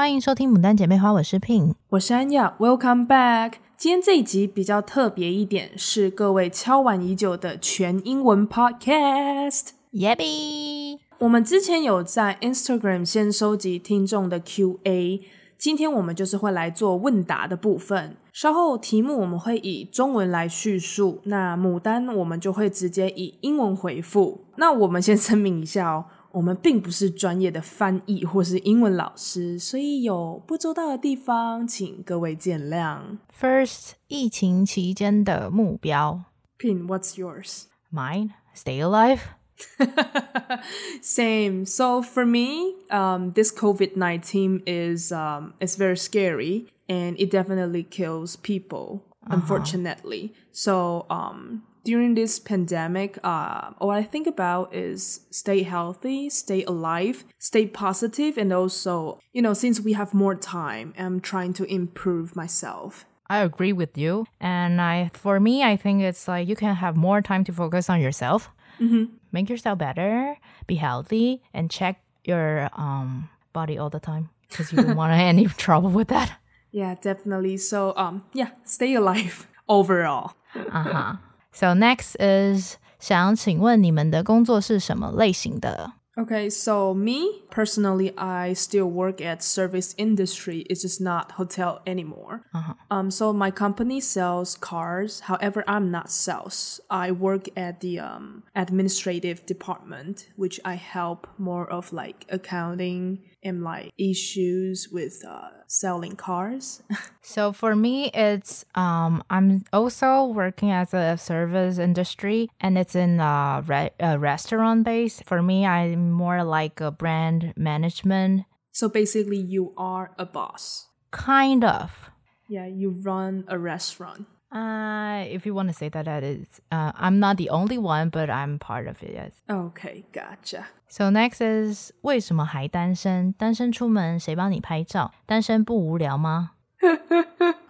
欢迎收听《牡丹姐妹花》，我是 Pin，我是安雅，Welcome back。今天这一集比较特别一点，是各位敲碗已久的全英文 Podcast。Yebby，！我们之前有在 Instagram 先收集听众的 Q&A，今天我们就是会来做问答的部分。稍后题目我们会以中文来叙述，那牡丹我们就会直接以英文回复。那我们先声明一下哦，我们并不是专业的翻译或是英文老师，所以有不周到的地方，请各位见谅。 First，疫情期间的目标 Pin, what's yours? ，Mine stay alive。 Same. So for me, um, this COVID nineteen is um, is very scary, and it definitely kills people. Unfortunately, so um, during this pandemic, uh, what I think about is stay healthy, stay alive, stay positive, and also, you know, since we have more time, I'm trying to improve myself. I agree with you, and I for me, I think it's like you can have more time to focus on yourself, make yourself better, be healthy, and check your um body all the time because you don't want any trouble with that. Yeah, definitely. So um, yeah, stay alive overall. 啊哈。So next is 想请问你们的工作是什么类型的？ Okay, so me personally, I still work at service industry. It's just not hotel anymore. Um, so my company sells cars. However, I'm not sales. I work at the um, administrative department, which I help more of like accounting and like issues with uh, selling cars. So for me, it's um, I'm also working as a service industry, and it's in a, re- a restaurant base. For me, I'm more like a brand management, so basically, you are a boss. kind of. Yeah, you run a restaurant. Uh, if you want to say that, that is, uh, I'm not the only one, but I'm part of it. Yes. Okay, gotcha. So next is 为什么还单身？单身出门谁帮你拍照？单身不无聊吗？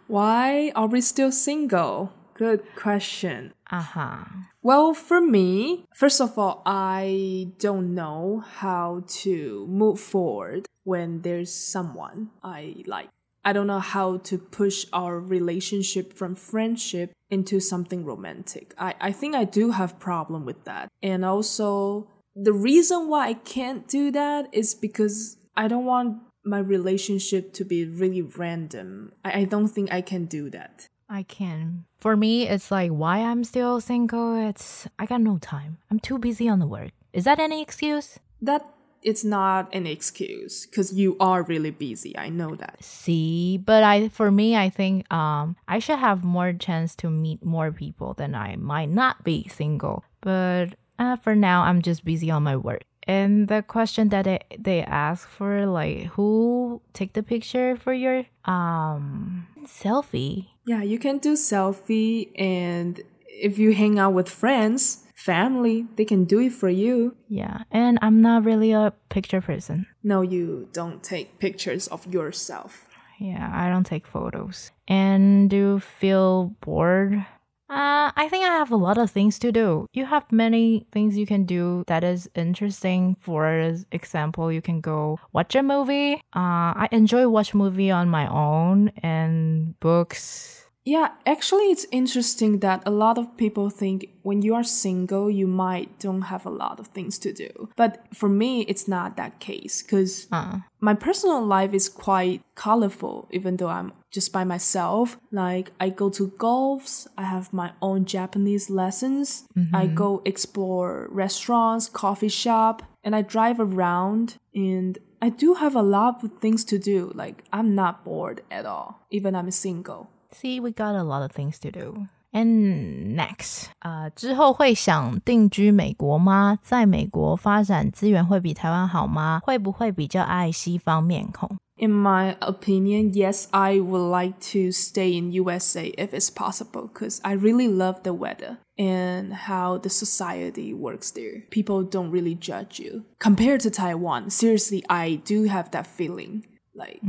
Why are we still single? Good question. 啊哈， Well, for me, first of all, I don't know how to move forward when there's someone I like. I don't know how to push our relationship from friendship into something romantic. I, I think I do have problem with that. And also the reason why I can't do that is because I don't want my relationship to be really random. I, I don't think I can do that. I can. For me, it's like why I'm still single. It's I got no time. I'm too busy on the work. Is that any excuse? That it's not an excuse because you are really busy. I know that. See, but I for me, I think um I should have more chance to meet more people than I might not be single. But uh, for now, I'm just busy on my work. And the question that they, they ask for, like, who take the picture for your um selfie? Yeah, you can do selfie and if you hang out with friends, family, they can do it for you. Yeah, and I'm not really a picture person. No, you don't take pictures of yourself. Yeah, I don't take photos. And do you feel bored? Uh, I think I have a lot of things to do. You have many things you can do that is interesting. For example, you can go watch a movie. Uh, I enjoy watch movie on my own and books. Yeah, actually it's interesting that a lot of people think when you are single you might don't have a lot of things to do. But for me it's not that case cuz Uh, my personal life is quite colorful even though I'm just by myself. Like I go to golfs, I have my own Japanese lessons, I go explore restaurants, coffee shop, and I drive around and I do have a lot of things to do. Like I'm not bored at all, even I'm single. see, we got a lot of things to do. And next，呃，之后会想定居美国吗？在美国发展资源会比台湾好吗？会不会比较爱西方面孔？ In my opinion, yes, I would like to stay in USA if it's possible because I really love the weather and how the society works there. People don't really judge you. Compared to Taiwan, seriously, I do have that feeling. Like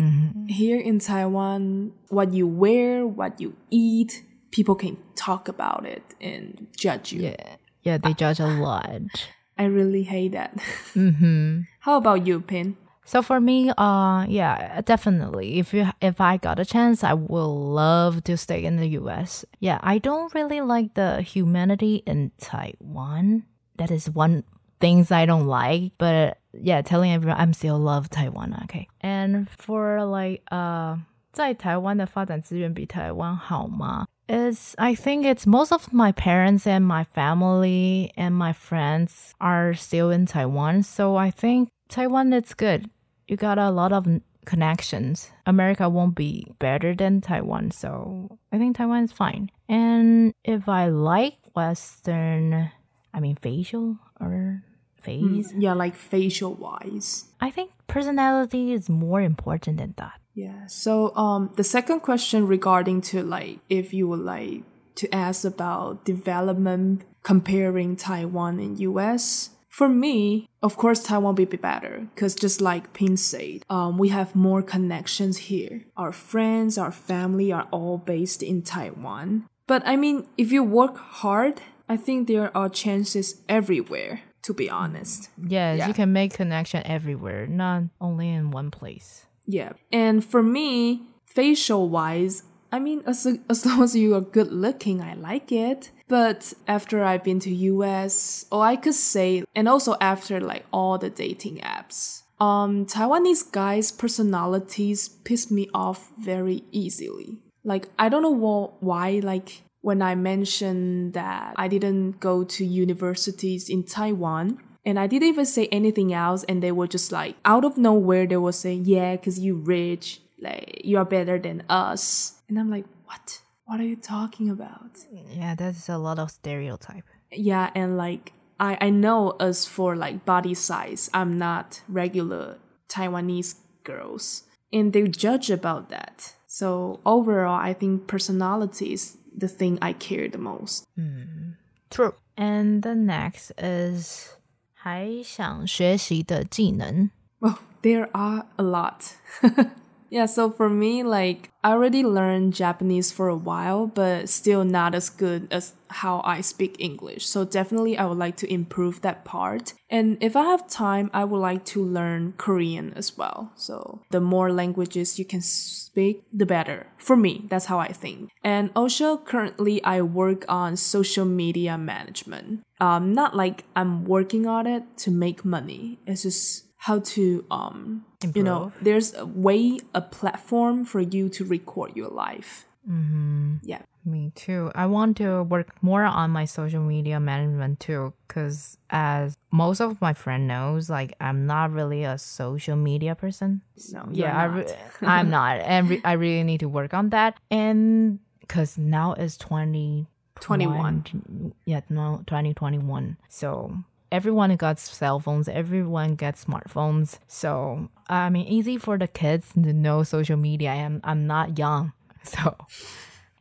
here in Taiwan, what you wear, what you eat, people can talk about it and judge you. Yeah, yeah, they judge a lot. I really hate that. Mm-hmm. How about you, Pin? So for me, uh, yeah, definitely. If you if I got a chance, I will love to stay in the U.S. Yeah, I don't really like the humanity in Taiwan. That is one things I don't like, but yeah, telling everyone I'm still love Taiwan. Okay, and for like uh. 在台湾的发展资源比台湾好吗？is I think it's most of my parents and my family and my friends are still in Taiwan. So I think Taiwan is good. You got a lot of connections. America won't be better than Taiwan. So I think Taiwan is fine. And if I like Western, I mean facial or face. Mm, yeah, like facial wise. I think personality is more important than that. Yeah. So um the second question regarding to like if you would like to ask about development comparing Taiwan and US. For me, of course, Taiwan will be better because just like Pin said, um, we have more connections here. Our friends, our family are all based in Taiwan. But I mean, if you work hard, I think there are chances everywhere. To be honest, yes, yeah. you can make connection everywhere, not only in one place. Yeah. And for me, facial wise, I mean, as, as long as you are good looking, I like it. But after I've been to US, or I could say, and also after like all the dating apps, um, Taiwanese guys' personalities piss me off very easily. Like, I don't know why, like, when I mentioned that I didn't go to universities in Taiwan, and I didn't even say anything else. And they were just like, out of nowhere, they were saying, yeah, because you rich, like, you are better than us. And I'm like, what? What are you talking about? Yeah, that's a lot of stereotype. Yeah, and like, I, I know as for like body size, I'm not regular Taiwanese girls. And they judge about that. So overall, I think personality is the thing I care the most. Mm, true. And the next is 还想学习的技能? Well, there are a lot. yeah, so for me, like, I already learned Japanese for a while, but still not as good as how I speak English. So definitely I would like to improve that part. And if I have time, I would like to learn Korean as well. So the more languages you can speak, the better. For me, that's how I think. And also currently I work on social media management. Um, not like I'm working on it to make money. It's just how to um Improve. you know there's a way a platform for you to record your life. Mm-hmm. yeah. Me too. I want to work more on my social media management too because as most of my friend knows like i'm not really a social media person. No yeah I re- i'm not. And re- i really need to work on that. And because now is 20 21 yeah no 2021 so everyone got cell phones, everyone gets smartphones. So I mean, easy for the kids to know social media. I'm I'm not young, so.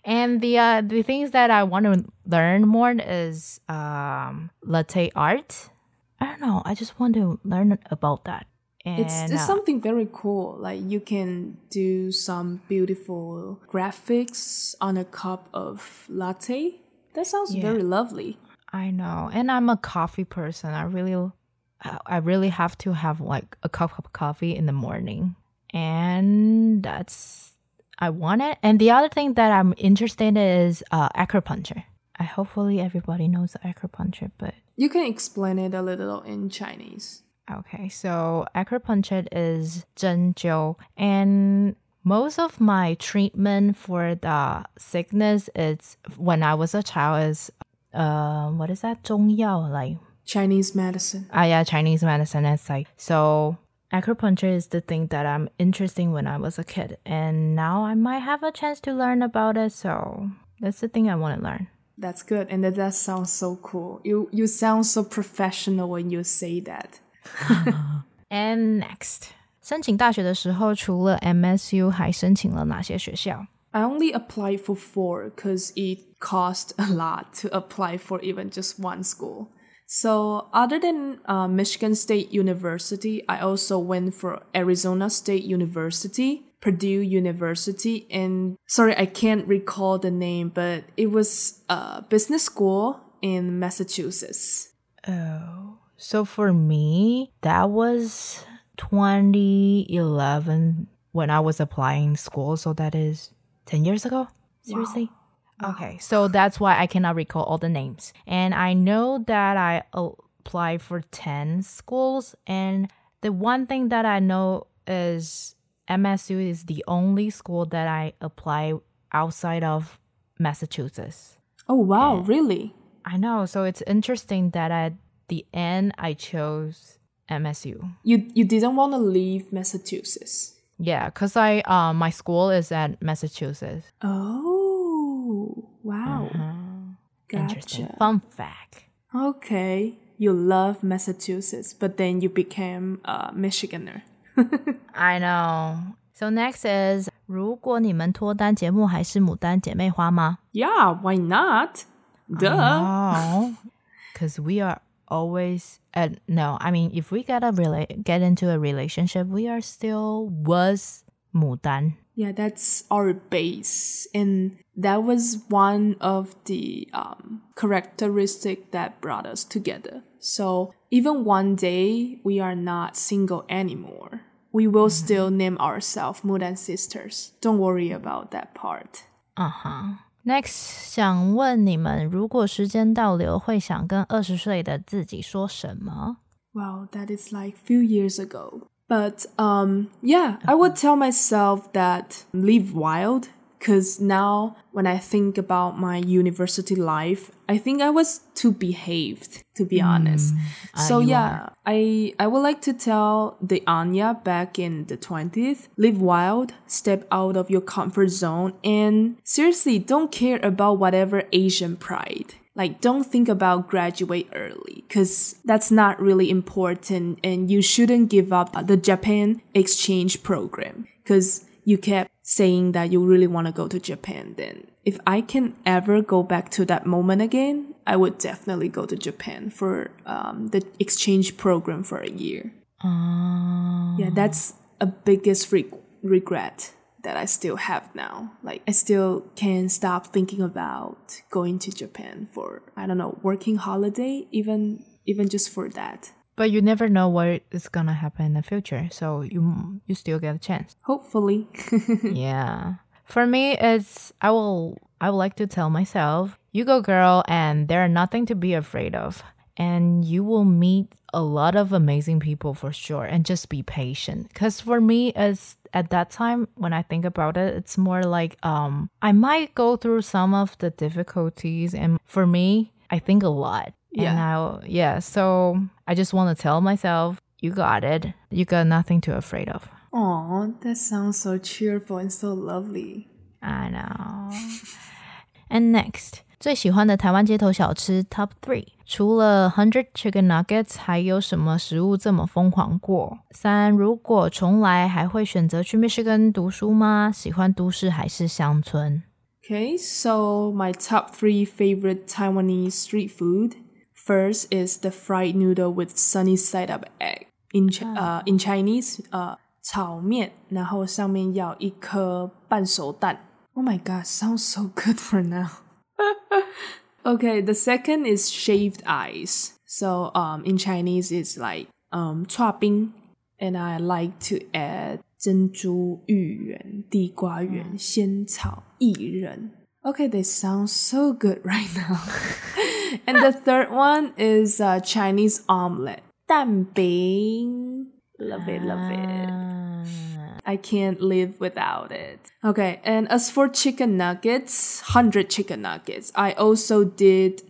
And the uh, the things that I want to learn more is um, latte art. I don't know. I just want to learn about that. And, it's, it's uh, something very cool. Like you can do some beautiful graphics on a cup of latte. That sounds yeah. very lovely. I know. And I'm a coffee person. I really I really have to have like a cup of coffee in the morning. And that's I want it. And the other thing that I'm interested in is uh acupuncture. I hopefully everybody knows acupuncture, but you can explain it a little in Chinese. Okay, so acupuncture is 针灸 and most of my treatment for the sickness is when I was a child is uh, what is that? 中药, like Chinese medicine. Ah, yeah, Chinese medicine. It's like so. Acupuncture is the thing that I'm interested in when I was a kid, and now I might have a chance to learn about it. So that's the thing I want to learn. That's good, and that, that sounds so cool. You you sound so professional when you say that. and next. 申请大学的时候，除了 MSU，还申请了哪些学校 ？I only applied for four because it cost a lot to apply for even just one school. So, other than uh, Michigan State University, I also went for Arizona State University, Purdue University, and sorry, I can't recall the name, but it was a business school in Massachusetts. Oh, so for me, that was 2011 when I was applying school. So that is 10 years ago. Seriously? Okay, so that's why I cannot recall all the names. And I know that I applied for 10 schools. And the one thing that I know is MSU is the only school that I apply outside of Massachusetts. Oh, wow, and really? I know. So it's interesting that at the end I chose MSU. You you didn't want to leave Massachusetts. Yeah, cuz I um my school is at Massachusetts. Oh, wow. Uh-huh. Gotcha. Interesting. Fun fact. Okay. You love Massachusetts, but then you became a Michiganer. I know. So next is 如果你们脱单节目还是牡丹姐妹花吗？Yeah, why not? Duh. Because we are always uh, no. I mean, if we get a rela- get into a relationship, we are still was 母单. Yeah, that's our base, and that was one of the um, characteristic that brought us together. So even one day we are not single anymore, we will mm-hmm. still name ourselves Mudan Sisters. Don't worry about that part. Uh huh. Next，想问你们，如果时间倒流，会想跟二十岁的自己说什么？Wow, that is like few years ago. But um, yeah, I would tell myself that live wild because now when I think about my university life, I think I was too behaved, to be mm, honest. So yeah, I I would like to tell the Anya back in the 20th, live wild, step out of your comfort zone, and seriously, don't care about whatever Asian pride. Like, don't think about graduate early because that's not really important, and you shouldn't give up the Japan exchange program because you kept saying that you really want to go to Japan, then if I can ever go back to that moment again, I would definitely go to Japan for um, the exchange program for a year. Uh... Yeah, that's a biggest re- regret that I still have now. Like I still can't stop thinking about going to Japan for I don't know working holiday, even even just for that. But you never know what is gonna happen in the future, so you you still get a chance. Hopefully. yeah. For me, it's I will I would like to tell myself, you go girl, and there are nothing to be afraid of, and you will meet a lot of amazing people for sure, and just be patient. Cause for me, as at that time when I think about it, it's more like um I might go through some of the difficulties, and for me, I think a lot yeah. And now, yeah, so I just want to tell myself, you got it. You got nothing to afraid of. Oh, that sounds so cheerful and so lovely. I know. and next, 最喜欢的台湾街头小吃 Top Three，除了 Hundred Chicken Nuggets，还有什么食物这么疯狂过？三，如果重来，还会选择去 Michigan 读书吗？喜欢都市还是乡村？Okay, so my top three favorite Taiwanese street food First is the fried noodle with sunny side up egg. In uh in Chinese, uh 炒面，然后上面要一颗半熟蛋。Oh my god, sounds so good for now. okay, the second is shaved ice. So um in Chinese it's like um 串冰 and I like to add 珍珠芋圆、地瓜圆、仙草、薏仁。Okay, they sound so good right now. and the third one is uh, Chinese omelet. 蛋饼. Love it, love it. I can't live without it. Okay, and as for chicken nuggets, 100 chicken nuggets, I also did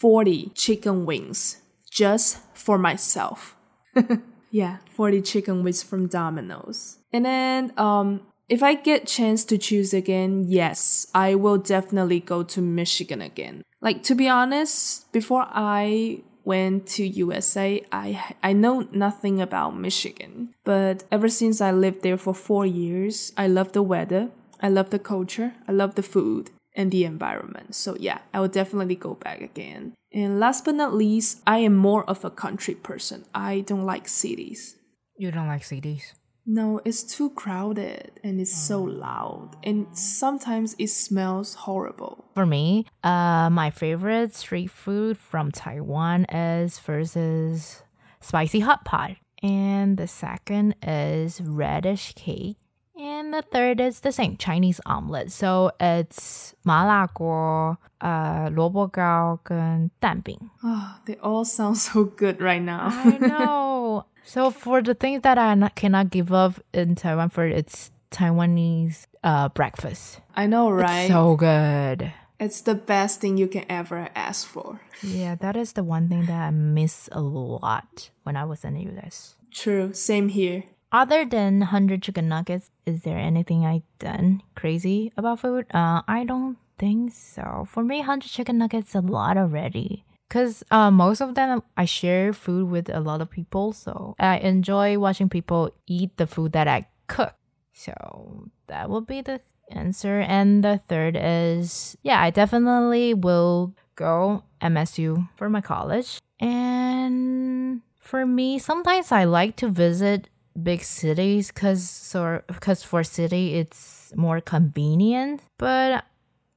40 chicken wings just for myself. yeah, 40 chicken wings from Domino's. And then um if I get chance to choose again, yes, I will definitely go to Michigan again. Like to be honest, before I went to USA, I I know nothing about Michigan. But ever since I lived there for 4 years, I love the weather, I love the culture, I love the food and the environment. So yeah, I will definitely go back again. And last but not least, I am more of a country person. I don't like cities. You don't like cities? No, it's too crowded and it's so mm. loud and sometimes it smells horrible. For me, uh my favorite street food from Taiwan is versus spicy hot pot. And the second is radish cake. And the third is the same Chinese omelet. So it's 麻辣锅, uh, 萝卜糕跟蛋饼. Oh, they all sound so good right now. I know. So for the things that I not, cannot give up in Taiwan for it's Taiwanese uh, breakfast. I know, right? It's so good. It's the best thing you can ever ask for. Yeah, that is the one thing that I miss a lot when I was in the US. True, same here. Other than 100 chicken nuggets, is there anything I done crazy about food? Uh, I don't think so. For me, 100 chicken nuggets a lot already. Because uh, most of them, I share food with a lot of people. So I enjoy watching people eat the food that I cook. So that will be the answer. And the third is, yeah, I definitely will go MSU for my college. And for me, sometimes I like to visit big cities because so, cause for city it's more convenient. But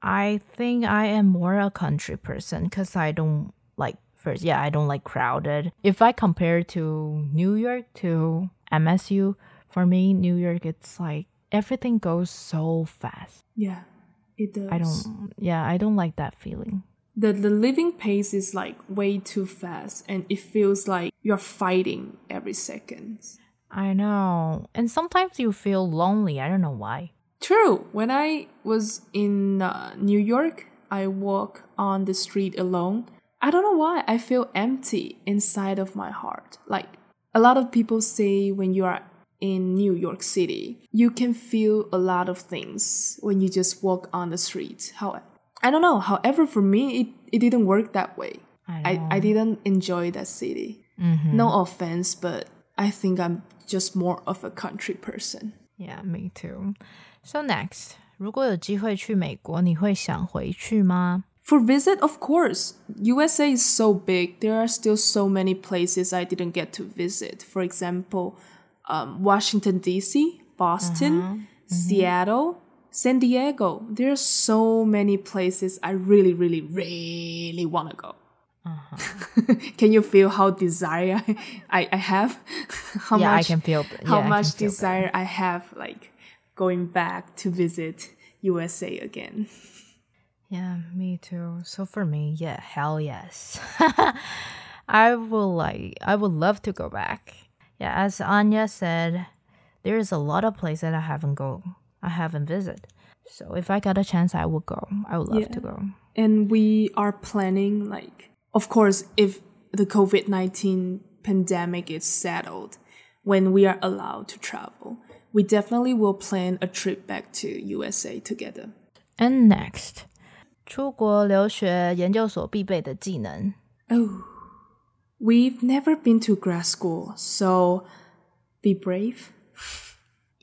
I think I am more a country person because I don't like first, yeah, I don't like crowded. If I compare to New York to MSU, for me, New York, it's like everything goes so fast. Yeah, it does. I don't, yeah, I don't like that feeling. The, the living pace is like way too fast and it feels like you're fighting every second. I know. And sometimes you feel lonely. I don't know why. True. When I was in uh, New York, I walk on the street alone. I don't know why. I feel empty inside of my heart. Like a lot of people say when you are in New York City, you can feel a lot of things when you just walk on the street. How I don't know. However, for me, it, it didn't work that way. I, I, I didn't enjoy that city. No offense, but I think I'm just more of a country person. Yeah, me too. So next, 如果有机会去美国，你会想回去吗？ For visit, of course. USA is so big. There are still so many places I didn't get to visit. For example, um, Washington D.C., Boston, mm-hmm. Mm-hmm. Seattle, San Diego. There are so many places I really, really, really want to go. Uh-huh. can you feel how desire I, I, have? how yeah, much I can feel. th- how I much feel that. desire I have like going back to visit USA again. Yeah, me too. So for me, yeah, hell yes. I will like I would love to go back. Yeah, as Anya said, there is a lot of places that I haven't go I haven't visited. So if I got a chance I would go. I would love to go. and we are planning like of course if the covid-19 pandemic is settled when we are allowed to travel we definitely will plan a trip back to usa together And next, 出国留学研究所必备的技能。 oh we've never been to grad school so be brave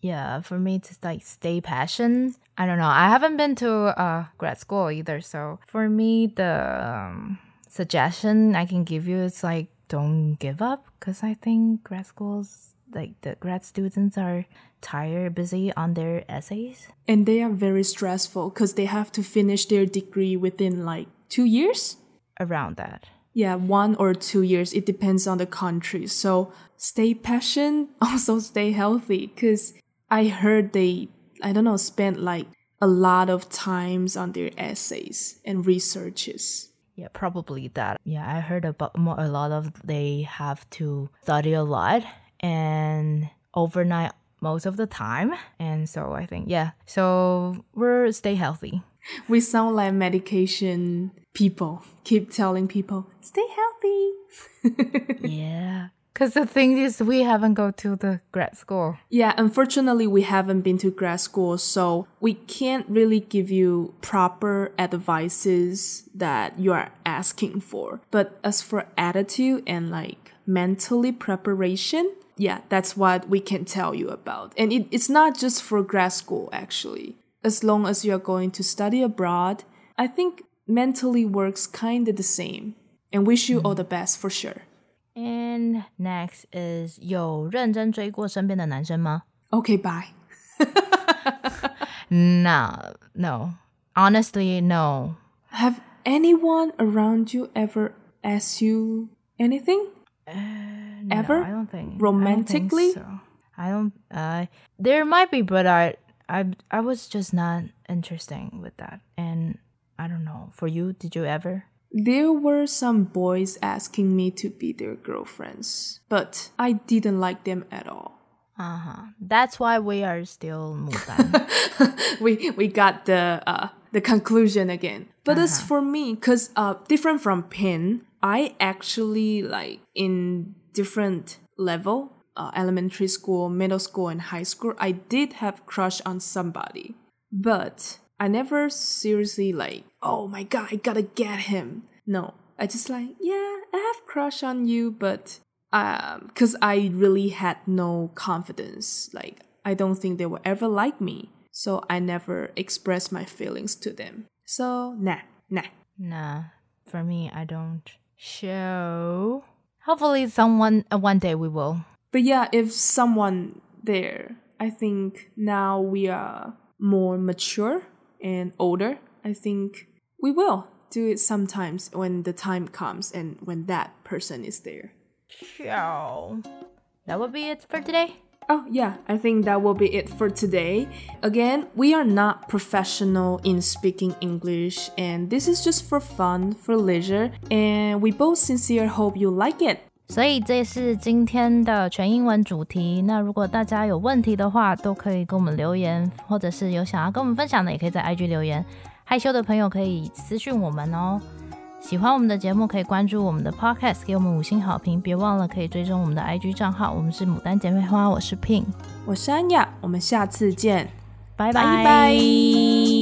Yeah, for me it's like stay passion. I don't know. I haven't been to uh, grad school either, so for me the um, suggestion I can give you is like don't give up because I think grad schools like the grad students are tired, busy on their essays. and they are very stressful because they have to finish their degree within like two years Around that. Yeah, one or two years. It depends on the country. So stay patient, also stay healthy. Cause I heard they, I don't know, spend like a lot of times on their essays and researches. Yeah, probably that. Yeah, I heard about more a lot of they have to study a lot and overnight most of the time. And so I think yeah. So we're stay healthy. We sound like medication people. Keep telling people, stay healthy. yeah. Cause the thing is we haven't go to the grad school. Yeah, unfortunately, we haven't been to grad school, so we can't really give you proper advices that you are asking for. But as for attitude and like mentally preparation, yeah, that's what we can tell you about. And it, it's not just for grad school, actually. As long as you're going to study abroad, I think mentally works kind of the same. And wish you all the best for sure. And next is 有认真追过身边的男生吗 Okay, bye. No, no. Honestly, no. Have anyone around you ever asked you anything? ever? No, I don't think romantically? I don't, so. I don't uh there might be but I I I was just not interesting with that. And I don't know. For you, did you ever? There were some boys asking me to be their girlfriends, but I didn't like them at all. Uh-huh. That's why we are still Mudan. we we got the uh the conclusion again. But as for me, cause uh different from Pin, I actually like in different level, uh, elementary school, middle school, and high school, I did have crush on somebody, but I never seriously like, oh my god, I gotta get him. No, I just like, yeah, I have crush on you, but um, cause I really had no confidence. Like, I don't think they will ever like me, so I never expressed my feelings to them. So nah, nah. nah. For me, I don't show. Hopefully someone uh, one day we will. But yeah, if someone there, I think now we are more mature and older. I think we will do it sometimes when the time comes and when that person is there. Show. That would be it for today. Oh, yeah, I think that will be it for today. Again, we are not professional in speaking English, and this is just for fun, for leisure, and we both sincere hope you like it. 所以这是今天的全英文主题。那如果大家有问题的话，都可以跟我们留言，或者是有想要跟我们分享的，也可以在 IG 留言。害羞的朋友可以私讯我们哦。 喜欢我们的节目，可以关注我们的 Podcast，给我们五星好评。别忘了可以追踪我们的 IG 账号，我们是牡丹姐妹花，我是 Pin，我是安雅，我们下次见，拜拜拜。